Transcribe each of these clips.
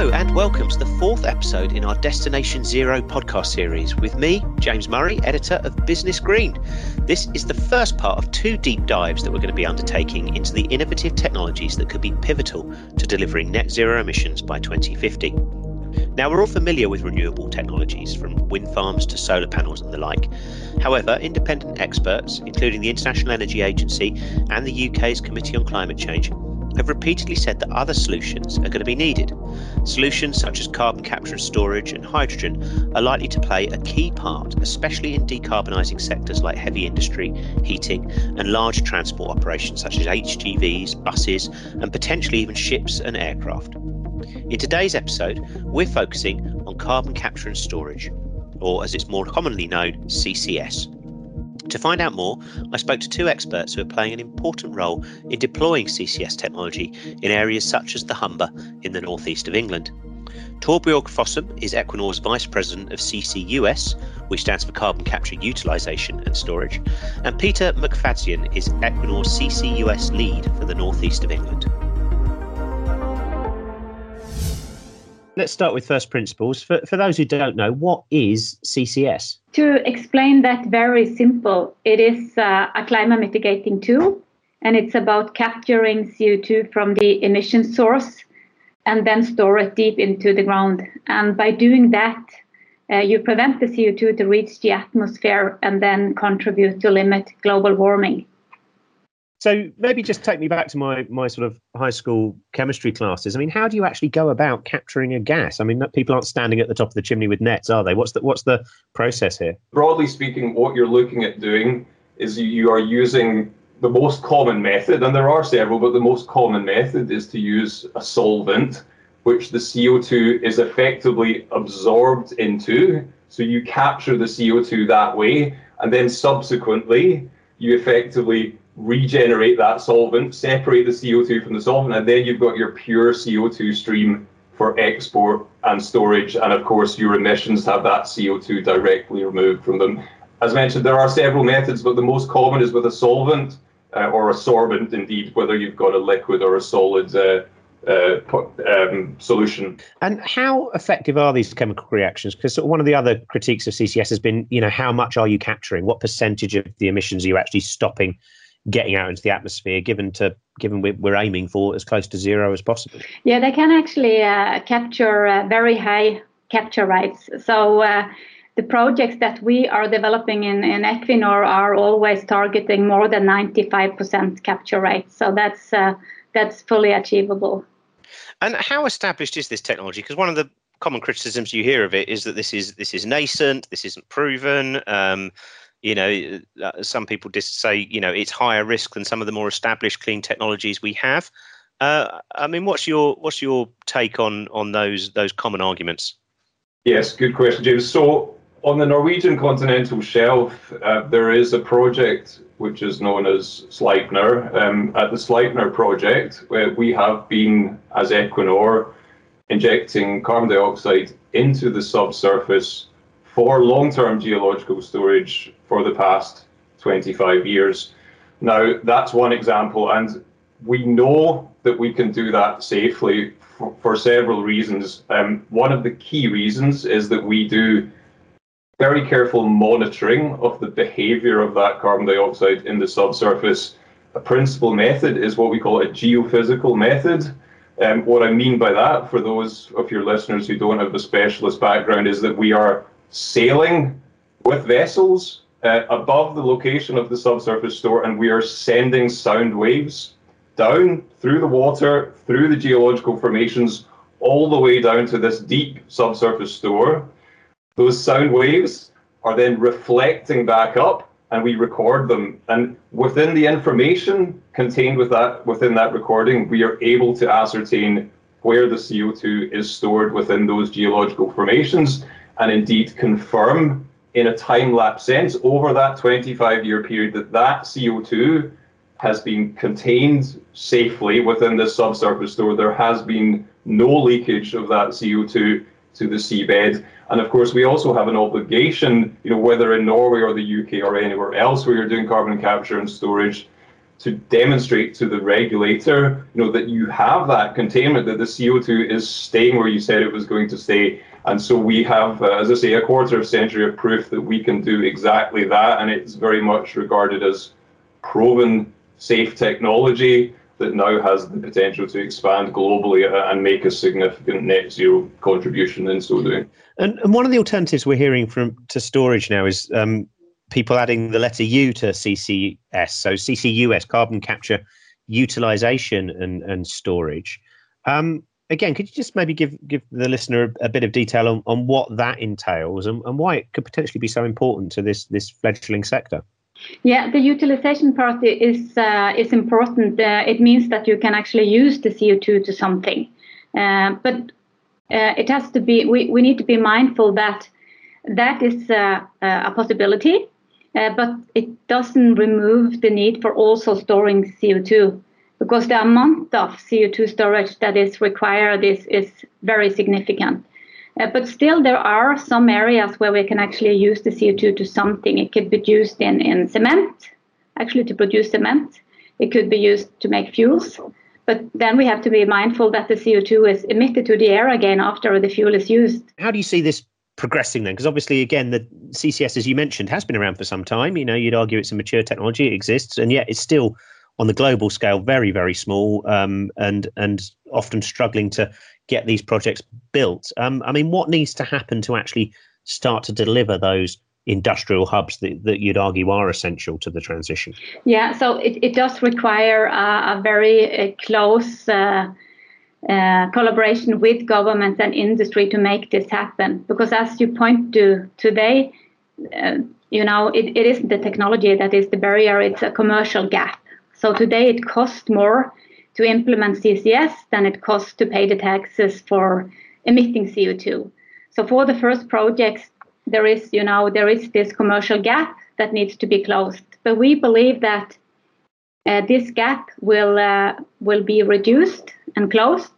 And welcome to the fourth episode in our Destination Zero podcast series with me, James Murray, editor of Business Green. This is the first part of two deep dives that we're going to be undertaking into the innovative technologies that could be pivotal to delivering net zero emissions by 2050. Now, we're all familiar with renewable technologies, from wind farms to solar panels and the like. However, independent experts, including the International Energy Agency and the UK's Committee on Climate Change, have repeatedly said that other solutions are going to be needed. Solutions such as carbon capture and storage and hydrogen are likely to play a key part, especially in decarbonising sectors like heavy industry, heating, and large transport operations such as HGVs, buses, and potentially even ships and aircraft. In today's episode, we're focusing on carbon capture and storage, or as it's more commonly known, CCS. To find out more, I spoke to two experts who are playing an important role in deploying CCS technology in areas such as the Humber in the northeast of England. Torbjørg Fossum is Equinor's Vice President of CCUS, which stands for Carbon Capture Utilisation and Storage, and Peter McFadzean is Equinor's CCUS lead for the northeast of England. Let's start with first principles. For, for those who don't know, what is CCS? To explain that very simple, it is uh, a climate mitigating tool and it's about capturing CO2 from the emission source and then store it deep into the ground. And by doing that, uh, you prevent the CO2 to reach the atmosphere and then contribute to limit global warming. So maybe just take me back to my my sort of high school chemistry classes. I mean, how do you actually go about capturing a gas? I mean, people aren't standing at the top of the chimney with nets, are they? What's the what's the process here? Broadly speaking, what you're looking at doing is you are using the most common method, and there are several, but the most common method is to use a solvent, which the CO2 is effectively absorbed into. So you capture the CO2 that way, and then subsequently you effectively regenerate that solvent, separate the CO2 from the solvent, and then you've got your pure CO2 stream for export and storage. And of course, your emissions have that CO2 directly removed from them. As mentioned, there are several methods, but the most common is with a solvent uh, or a sorbent, indeed, whether you've got a liquid or a solid. Uh, uh, um, solution. And how effective are these chemical reactions? Because one of the other critiques of CCS has been, you know, how much are you capturing? What percentage of the emissions are you actually stopping getting out into the atmosphere, given to given we're aiming for as close to zero as possible. Yeah, they can actually uh, capture uh, very high capture rates. So uh, the projects that we are developing in, in Equinor are always targeting more than 95% capture rate. So that's uh, that's fully achievable. And how established is this technology? Because one of the common criticisms you hear of it is that this is this is nascent, this isn't proven. Um, you know, uh, some people just say, you know, it's higher risk than some of the more established clean technologies we have. Uh, I mean, what's your what's your take on on those those common arguments? Yes, good question, James. So on the Norwegian continental shelf, uh, there is a project which is known as Sleipner. Um, at the Sleipner project, we have been, as Equinor, injecting carbon dioxide into the subsurface for long-term geological storage for the past 25 years. Now, that's one example, and we know that we can do that safely for, for several reasons. Um, one of the key reasons is that we do very careful monitoring of the behavior of that carbon dioxide in the subsurface. A principal method is what we call a geophysical method. Um, what I mean by that, for those of your listeners who don't have a specialist background, is that we are sailing with vessels uh, above the location of the subsurface store, and we are sending sound waves down through the water, through the geological formations, all the way down to this deep subsurface store. Those sound waves are then reflecting back up, and we record them. And within the information contained with that, within that recording, we are able to ascertain where the CO2 is stored within those geological formations and indeed confirm in a time lapse sense over that 25 year period that that CO2 has been contained safely within the subsurface store. There has been no leakage of that CO2 to the seabed. And of course, we also have an obligation, you know, whether in Norway or the UK or anywhere else where you're doing carbon capture and storage, to demonstrate to the regulator, you know, that you have that containment, that the CO2 is staying where you said it was going to stay. And so we have, uh, as I say, a quarter of century of proof that we can do exactly that. And it's very much regarded as proven safe technology that now has the potential to expand globally and make a significant net zero contribution in so doing. And, and one of the alternatives we're hearing from to storage now is um, people adding the letter U to CCS. So CCUS, carbon capture, utilization and, and storage. Um, again, could you just maybe give give the listener a, a bit of detail on, on what that entails and, and why it could potentially be so important to this this fledgling sector? Yeah, the utilization part is uh, is important. Uh, it means that you can actually use the CO2 to something, uh, but uh, it has to be. We, we need to be mindful that that is uh, a possibility, uh, but it doesn't remove the need for also storing CO2 because the amount of CO2 storage that is required is, is very significant. Uh, but still, there are some areas where we can actually use the CO2 to something. It could be used in, in cement, actually to produce cement. It could be used to make fuels. But then we have to be mindful that the CO2 is emitted to the air again after the fuel is used. How do you see this progressing then? Because obviously, again, the CCS, as you mentioned, has been around for some time. You know, you'd argue it's a mature technology, it exists, and yet it's still on the global scale very, very small, um, and and often struggling to get these projects built. Um, I mean, what needs to happen to actually start to deliver those industrial hubs that, that you'd argue are essential to the transition? Yeah, so it, it does require a, a very uh, close. Uh, uh, collaboration with governments and industry to make this happen. Because as you point to today, uh, you know, it, it isn't the technology that is the barrier, it's a commercial gap. So today it costs more to implement CCS than it costs to pay the taxes for emitting CO2. So for the first projects, there is, you know, there is this commercial gap that needs to be closed. But we believe that uh, this gap will uh, will be reduced and closed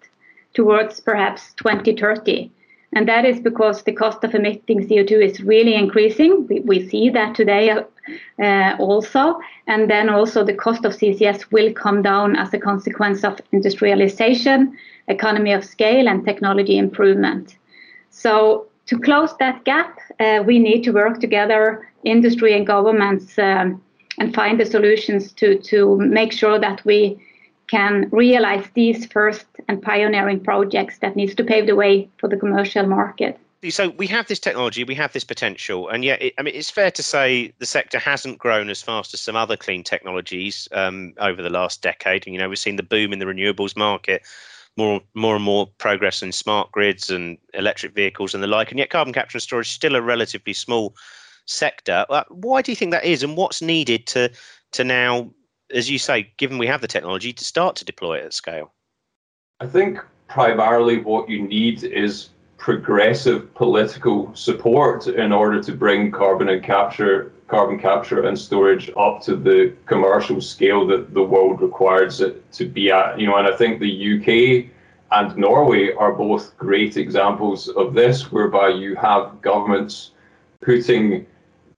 towards perhaps 2030. And that is because the cost of emitting CO2 is really increasing. We, we see that today uh, also. And then also the cost of CCS will come down as a consequence of industrialization, economy of scale, and technology improvement. So to close that gap, uh, we need to work together, industry and governments, um, and find the solutions to, to make sure that we can realize these first and pioneering projects that needs to pave the way for the commercial market. So we have this technology, we have this potential, and yet, it, I mean, it's fair to say the sector hasn't grown as fast as some other clean technologies um, over the last decade. And you know, we've seen the boom in the renewables market, more, more and more progress in smart grids and electric vehicles and the like. And yet, carbon capture and storage is still a relatively small sector. Uh, why do you think that is, and what's needed to to now as you say, given we have the technology to start to deploy it at scale? I think primarily what you need is progressive political support in order to bring carbon and capture carbon capture and storage up to the commercial scale that the world requires it to be at you know and i think the uk and norway are both great examples of this whereby you have governments putting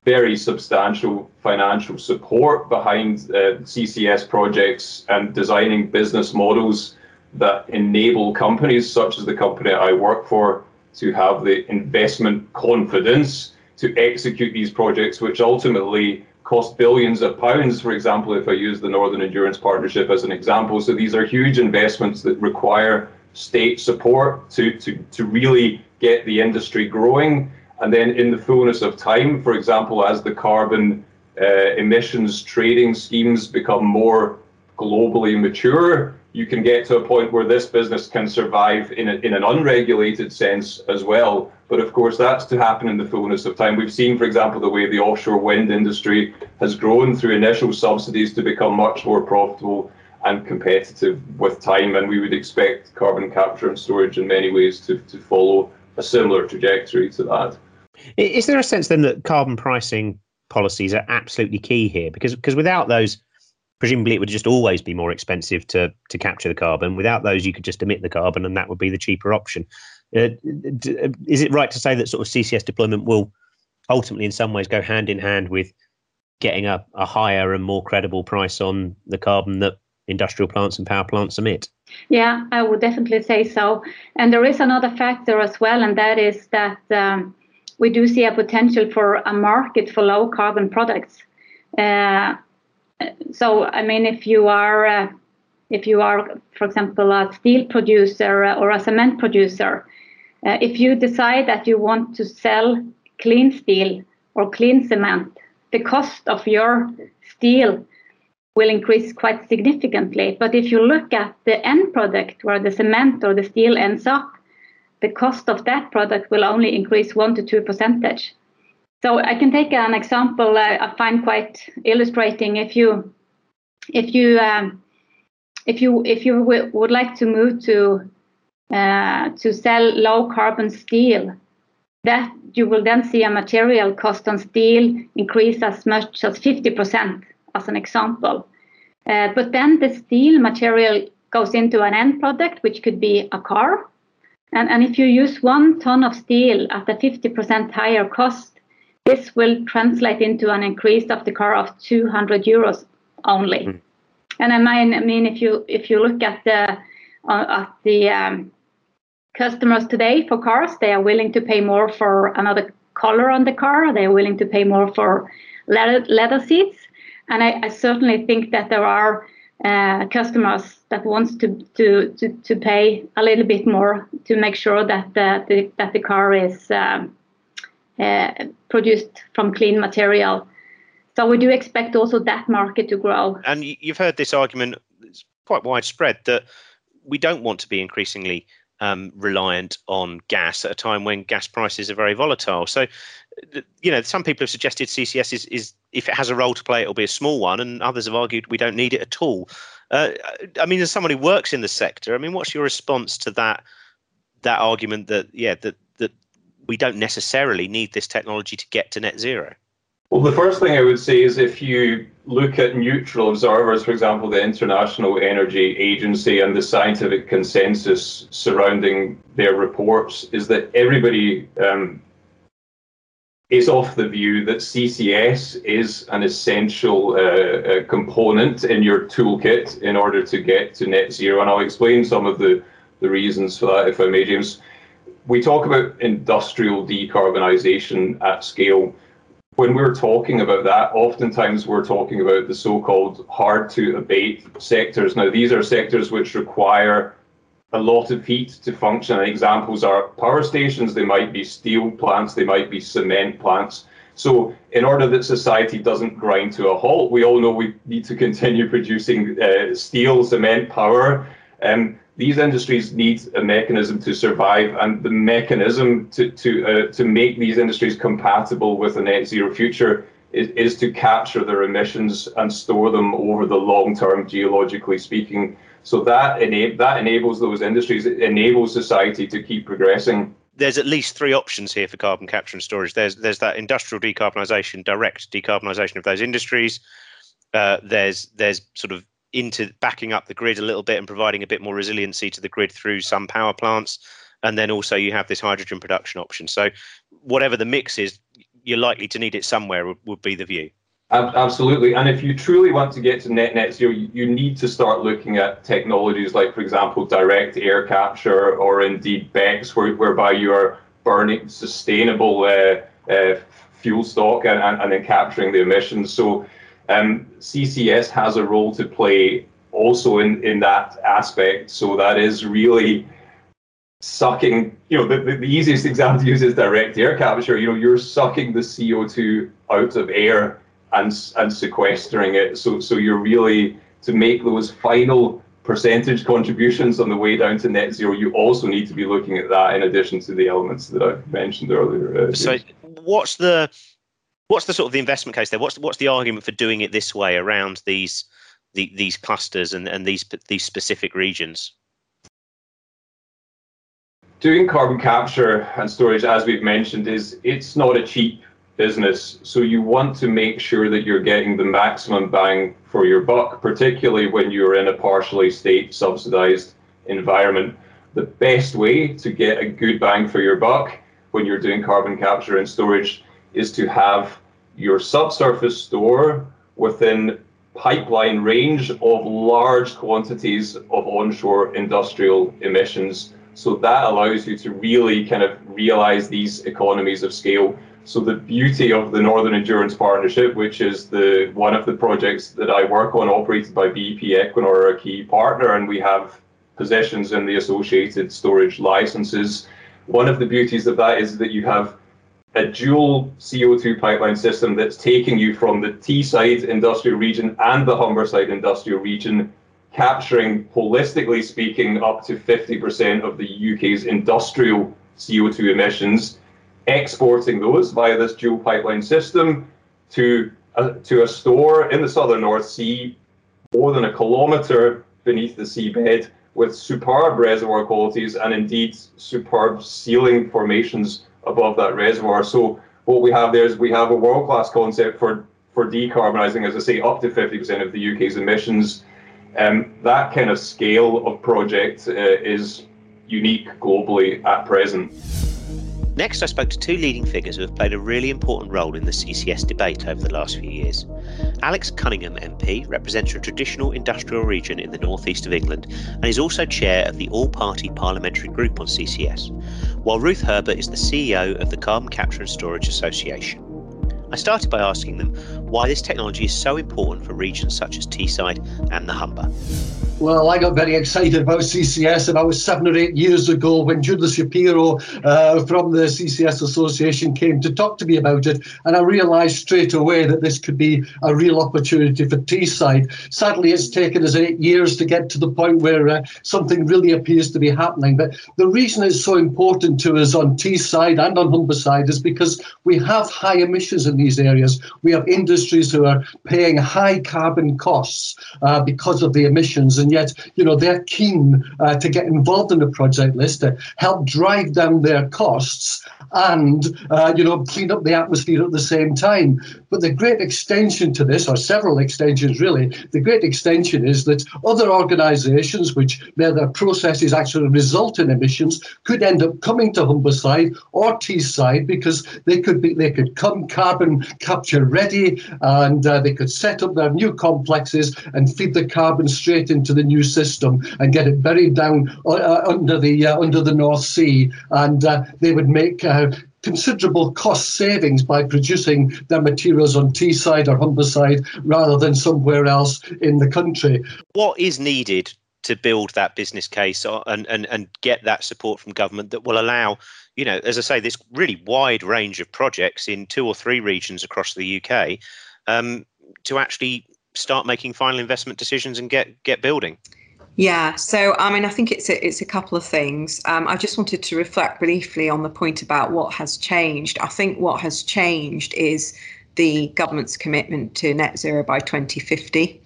very substantial financial support behind uh, CCS projects and designing business models that enable companies such as the company I work for to have the investment confidence to execute these projects, which ultimately cost billions of pounds. For example, if I use the Northern Endurance Partnership as an example. So these are huge investments that require state support to, to, to really get the industry growing and then in the fullness of time, for example, as the carbon uh, emissions trading schemes become more globally mature, you can get to a point where this business can survive in, a, in an unregulated sense as well. But of course, that's to happen in the fullness of time. We've seen, for example, the way the offshore wind industry has grown through initial subsidies to become much more profitable and competitive with time. And we would expect carbon capture and storage in many ways to, to follow a similar trajectory to that. Is there a sense then that carbon pricing policies are absolutely key here? Because because without those, presumably it would just always be more expensive to to capture the carbon. Without those, you could just emit the carbon, and that would be the cheaper option. Uh, is it right to say that sort of CCS deployment will ultimately, in some ways, go hand in hand with getting a, a higher and more credible price on the carbon that industrial plants and power plants emit. Yeah, I would definitely say so. And there is another factor as well, and that is that um, we do see a potential for a market for low carbon products. Uh, so, I mean, if you are uh, if you are, for example, a steel producer or a cement producer, uh, if you decide that you want to sell clean steel or clean cement, the cost of your steel will increase quite significantly. But if you look at the end product where the cement or the steel ends up, the cost of that product will only increase one to two percentage. So I can take an example uh, I find quite illustrating. If you if you um, if you if you w- would like to move to uh, to sell low carbon steel, that you will then see a material cost on steel increase as much as 50%, as an example. Uh, but then the steel material goes into an end product, which could be a car. And, and if you use one ton of steel at a 50% higher cost, this will translate into an increase of the car of 200 euros only. Mm. And I mean, I mean, if you if you look at the uh, at the um, customers today for cars, they are willing to pay more for another color on the car. They are willing to pay more for leather, leather seats. And I, I certainly think that there are uh, customers that wants to, to, to, to pay a little bit more to make sure that the, the that the car is um, produced from clean material. So we do expect also that market to grow. And you've heard this argument; it's quite widespread that we don't want to be increasingly um, reliant on gas at a time when gas prices are very volatile. So, you know, some people have suggested CCS is, is if it has a role to play, it'll be a small one, and others have argued we don't need it at all. Uh, I mean, as someone who works in the sector, I mean, what's your response to that that argument that yeah that that we don't necessarily need this technology to get to net zero? Well, the first thing I would say is if you look at neutral observers, for example, the International Energy Agency and the scientific consensus surrounding their reports, is that everybody um, is off the view that CCS is an essential uh, uh, component in your toolkit in order to get to net zero. And I'll explain some of the, the reasons for that, if I may, James. We talk about industrial decarbonisation at scale when we're talking about that, oftentimes we're talking about the so-called hard to abate sectors. Now, these are sectors which require a lot of heat to function. Examples are power stations, they might be steel plants, they might be cement plants. So, in order that society doesn't grind to a halt, we all know we need to continue producing uh, steel, cement, power. Um, these industries need a mechanism to survive, and the mechanism to to uh, to make these industries compatible with a net zero future is, is to capture their emissions and store them over the long term, geologically speaking. So that ena- that enables those industries, it enables society to keep progressing. There's at least three options here for carbon capture and storage. There's there's that industrial decarbonisation, direct decarbonisation of those industries. Uh, there's there's sort of into backing up the grid a little bit and providing a bit more resiliency to the grid through some power plants. And then also you have this hydrogen production option. So whatever the mix is, you're likely to need it somewhere would, would be the view. Absolutely. And if you truly want to get to net net zero, you need to start looking at technologies like, for example, direct air capture or indeed where, whereby you are burning sustainable uh, uh, fuel stock and, and, and then capturing the emissions. So um, CCS has a role to play also in, in that aspect. So that is really sucking, you know, the, the, the easiest example to use is direct air capture. You know, you're sucking the CO2 out of air and, and sequestering it. So, so you're really, to make those final percentage contributions on the way down to net zero, you also need to be looking at that in addition to the elements that I've mentioned earlier. Uh, so, what's the what's the sort of the investment case there? What's what's the argument for doing it this way around these the, these clusters and, and these these specific regions? Doing carbon capture and storage, as we've mentioned, is it's not a cheap business. So you want to make sure that you're getting the maximum bang for your buck, particularly when you're in a partially state subsidized environment. The best way to get a good bang for your buck when you're doing carbon capture and storage is to have your subsurface store within pipeline range of large quantities of onshore industrial emissions. So that allows you to really kind of realize these economies of scale. So the beauty of the Northern Endurance Partnership, which is the one of the projects that I work on, operated by BP Equinor, a key partner, and we have possessions in the associated storage licenses. One of the beauties of that is that you have a dual CO2 pipeline system that's taking you from the Teesside industrial region and the Humberside industrial region, capturing, holistically speaking, up to 50% of the UK's industrial CO2 emissions, exporting those via this dual pipeline system to a, to a store in the southern North Sea, more than a kilometre beneath the seabed, with superb reservoir qualities and indeed superb sealing formations above that reservoir. So what we have there is we have a world-class concept for for decarbonising, as I say, up to 50% of the UK's emissions. Um, that kind of scale of project uh, is unique globally at present. Next, I spoke to two leading figures who have played a really important role in the CCS debate over the last few years. Alex Cunningham MP represents a traditional industrial region in the northeast of England and is also chair of the all party parliamentary group on CCS, while Ruth Herbert is the CEO of the Carbon Capture and Storage Association. I started by asking them why this technology is so important for regions such as Teesside and the Humber. Well, I got very excited about CCS about seven or eight years ago when Judith Shapiro uh, from the CCS Association came to talk to me about it. And I realised straight away that this could be a real opportunity for Teesside. Sadly, it's taken us eight years to get to the point where uh, something really appears to be happening. But the reason it's so important to us on Teesside and on Humberside is because we have high emissions in these areas. We have industries who are paying high carbon costs uh, because of the emissions and yet you know they're keen uh, to get involved in the project list to help drive down their costs and uh, you know clean up the atmosphere at the same time. But the great extension to this, or several extensions really, the great extension is that other organisations which their processes actually result in emissions could end up coming to Humberside or Teesside because they could be they could come carbon capture ready and uh, they could set up their new complexes and feed the carbon straight into the new system and get it buried down uh, uh under the uh, under the North Sea, and uh, they would make uh, considerable cost savings by producing their materials on Teesside or Humberside rather than somewhere else in the country. What is needed to build that business case and, and, and get that support from government that will allow, you know, as I say, this really wide range of projects in two or three regions across the UK um, to actually start making final investment decisions and get get building? Yeah, so I mean, I think it's a, it's a couple of things. Um, I just wanted to reflect briefly on the point about what has changed. I think what has changed is the government's commitment to net zero by 2050,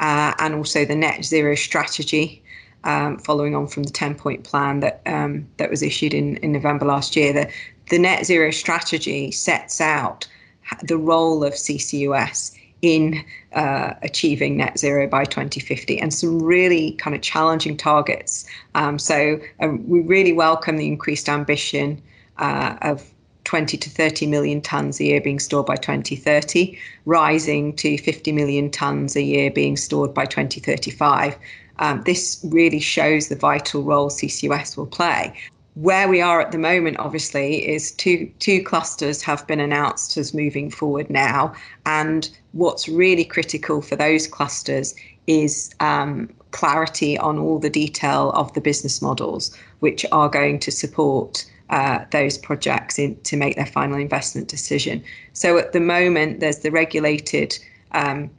uh, and also the net zero strategy. Um, following on from the 10 point plan that um, that was issued in, in November last year, the, the net zero strategy sets out the role of CCUS in uh, achieving net zero by 2050 and some really kind of challenging targets. Um, so um, we really welcome the increased ambition uh, of 20 to 30 million tonnes a year being stored by 2030, rising to 50 million tonnes a year being stored by 2035. Um, this really shows the vital role CCUS will play where we are at the moment, obviously, is two two clusters have been announced as moving forward now, and what's really critical for those clusters is um, clarity on all the detail of the business models, which are going to support uh, those projects in, to make their final investment decision. So at the moment, there's the regulated um,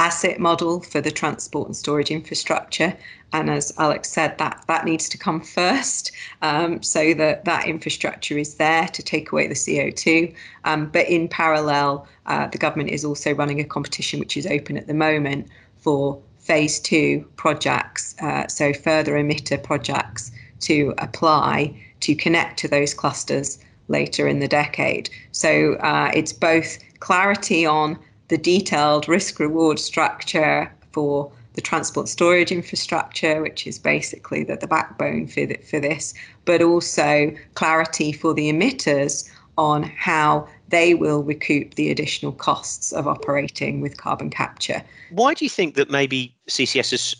asset model for the transport and storage infrastructure. And as Alex said, that, that needs to come first um, so that that infrastructure is there to take away the CO2. Um, but in parallel, uh, the government is also running a competition which is open at the moment for phase two projects, uh, so further emitter projects to apply to connect to those clusters later in the decade. So uh, it's both clarity on the detailed risk reward structure for the transport storage infrastructure, which is basically the, the backbone for, the, for this, but also clarity for the emitters on how they will recoup the additional costs of operating with carbon capture. Why do you think that maybe CCS has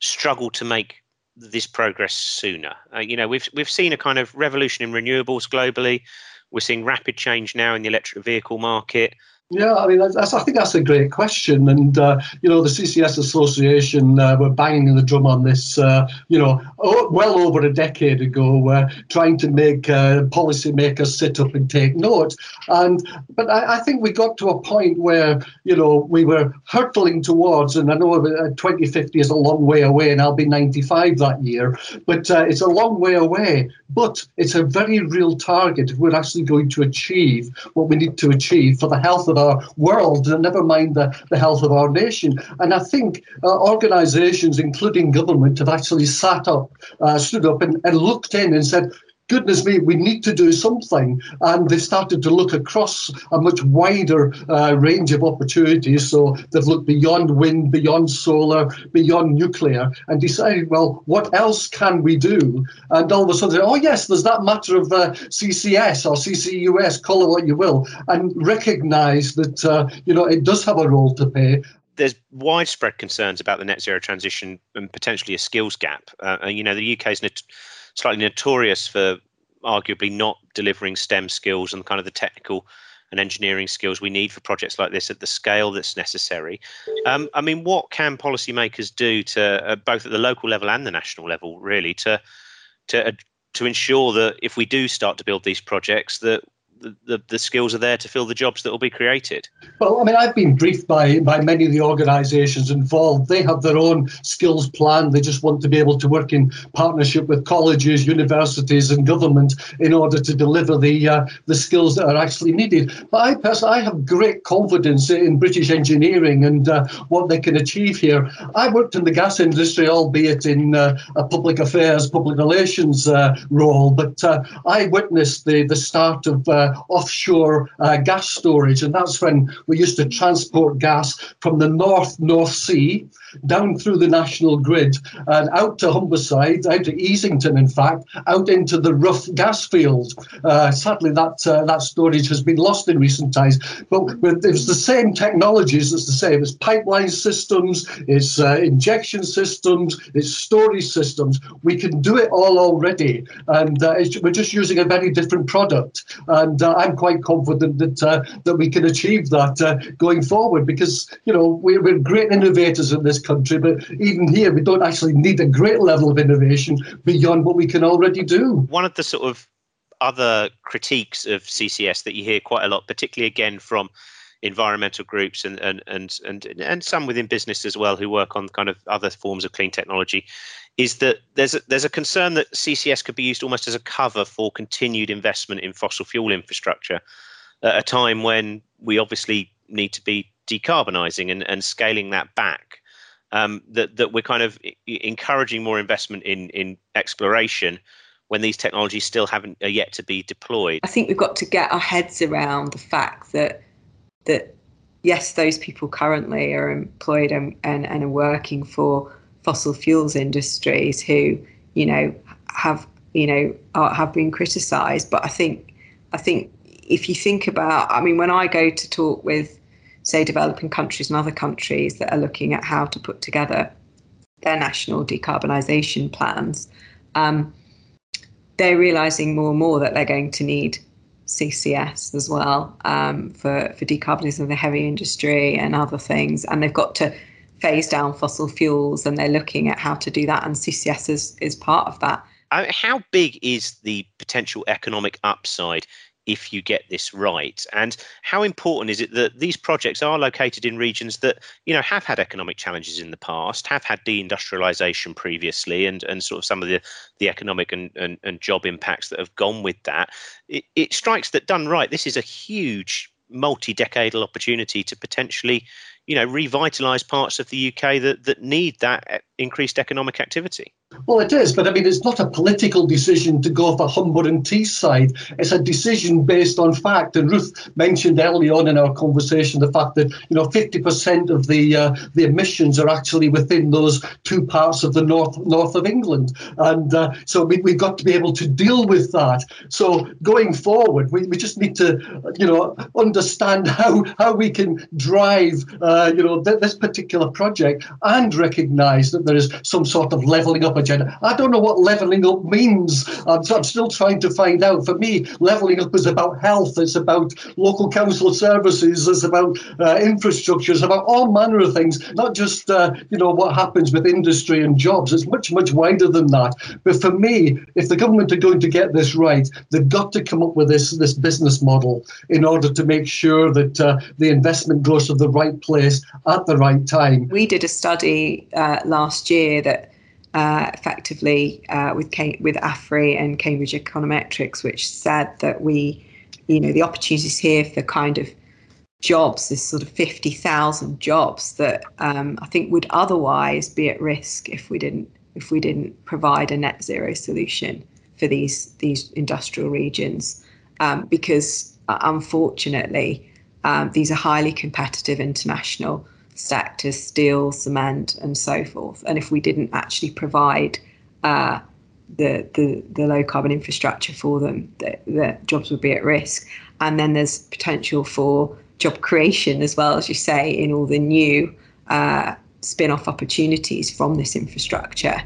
struggled to make this progress sooner? Uh, you know, we've we've seen a kind of revolution in renewables globally. We're seeing rapid change now in the electric vehicle market. Yeah, I mean, that's, I think that's a great question. And, uh, you know, the CCS Association uh, were banging the drum on this, uh, you know, well over a decade ago, uh, trying to make uh, policymakers sit up and take note. And, but I, I, think we got to a point where, you know, we were hurtling towards, and I know uh, 2050 is a long way away, and I'll be 95 that year, but it's a long way away. But it's a very real target if we're actually going to achieve what we need to achieve for the health of our world, and never mind the, the health of our nation. And I think uh, organizations, including government, have actually sat up, uh, stood up and, and looked in and said, goodness me, we need to do something. And they started to look across a much wider uh, range of opportunities. So they've looked beyond wind, beyond solar, beyond nuclear, and decided, well, what else can we do? And all of a sudden, oh, yes, there's that matter of uh, CCS or CCUS, call it what you will, and recognize that, uh, you know, it does have a role to play there's widespread concerns about the net zero transition and potentially a skills gap. Uh, you know, the UK is slightly notorious for arguably not delivering STEM skills and kind of the technical and engineering skills we need for projects like this at the scale that's necessary. Um, I mean, what can policymakers do to uh, both at the local level and the national level, really, to to uh, to ensure that if we do start to build these projects, that the, the, skills are there to fill the jobs that will be created? Well, I mean, I've been briefed by, by many of the organisations involved. They have their own skills plan. They just want to be able to work in partnership with colleges, universities, and government in order to deliver the uh, the skills that are actually needed. But I personally, I have great confidence in British engineering and uh, what they can achieve here. I worked in the gas industry, albeit in uh, a public affairs, public relations uh, role, but uh, I witnessed the the start of uh, offshore uh, gas storage, and that's when we used to transport gas from the North North Sea down through the national grid and out to Humberside, out to Easington, in fact, out into the Rough gas field. Uh, sadly, that uh, that storage has been lost in recent times. But it was the same technologies. It's the same. It's pipeline systems. It's uh, injection systems. It's storage systems. We can do it all already, and uh, we're just using a very different product. And uh, I'm quite confident that uh, that we can achieve that going forward because you know we're, we're great innovators in this country, but even here, we don't actually need a great level of innovation beyond what we can already do. One of the sort of other critiques of CCS that you hear quite a lot, particularly again from environmental groups and and and and and some within business as well who work on kind of other forms of clean technology is that there's a, there's a concern that CCS could be used almost as a cover for continued investment in fossil fuel infrastructure at a time when we obviously need to be decarbonising and, and scaling that back um, that that we're kind of encouraging more investment in in exploration when these technologies still haven't are yet to be deployed. I think we've got to get our heads around the fact that that yes, those people currently are employed and, and, and are working for fossil fuels industries who, you know, have you know are, have been criticised. But I think I think if you think about, I mean, when I go to talk with say, developing countries and other countries that are looking at how to put together their national decarbonisation plans, um, they're realising more and more that they're going to need CCS as well um, for, for decarbonising the heavy industry and other things. And they've got to phase down fossil fuels and they're looking at how to do that. And CCS is, is part of that. How big is the potential economic upside if you get this right? And how important is it that these projects are located in regions that you know have had economic challenges in the past have had deindustrialization previously and and sort of some of the the economic and and, and job impacts that have gone with that? It, it strikes that done right this is a huge multi-decadal opportunity to potentially you know revitalize parts of the UK that that need that eh, increased economic activity Well, it is, but I mean, it's not a political decision to go for Humber and Teesside. It's a decision based on fact. And Ruth mentioned early on in our conversation the fact that you know 50% of the uh, the emissions are actually within those two parts of the north north of England, and uh, so we, we've got to be able to deal with that. So going forward, we, we just need to you know understand how how we can drive uh, you know th- this particular project and recognise that there is some sort of levelling up agenda. I don't know what levelling up means. I'm, I'm still trying to find out. For me, levelling up is about health, it's about local council services, it's about uh, infrastructure, it's about all manner of things, not just uh, you know what happens with industry and jobs. It's much, much wider than that. But for me, if the government are going to get this right, they've got to come up with this, this business model in order to make sure that uh, the investment goes to the right place at the right time. We did a study uh, last year that uh, effectively uh, with with AFRY and Cambridge Econometrics, which said that we, you know, the opportunities here for kind of jobs, this sort of fifty thousand jobs that um, I think would otherwise be at risk if we didn't if we didn't provide a net zero solution for these these industrial regions, um, because uh, unfortunately um, these are highly competitive international sectors, steel, cement, and so forth. And if we didn't actually provide uh, the, the, the low carbon infrastructure for them, the, the jobs would be at risk. And then there's potential for job creation as well, as you say, in all the new uh, spin off opportunities from this infrastructure.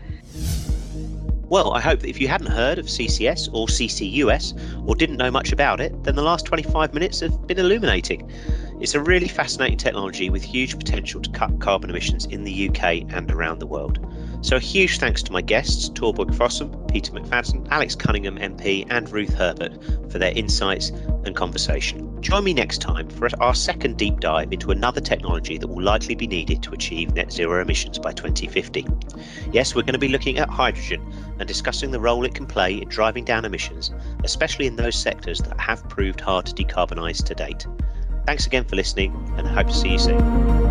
Well, I hope that if you hadn't heard of CCS or CCUS or didn't know much about it, then the last 25 minutes have been illuminating. It's a really fascinating technology with huge potential to cut carbon emissions in the UK and around the world. So, a huge thanks to my guests, Torbjørg Fossum, Peter McFadzean, Alex Cunningham MP, and Ruth Herbert for their insights and conversation. Join me next time for our second deep dive into another technology that will likely be needed to achieve net zero emissions by 2050. Yes, we're going to be looking at hydrogen and discussing the role it can play in driving down emissions, especially in those sectors that have proved hard to decarbonise to date. Thanks again for listening, and I hope to see you soon.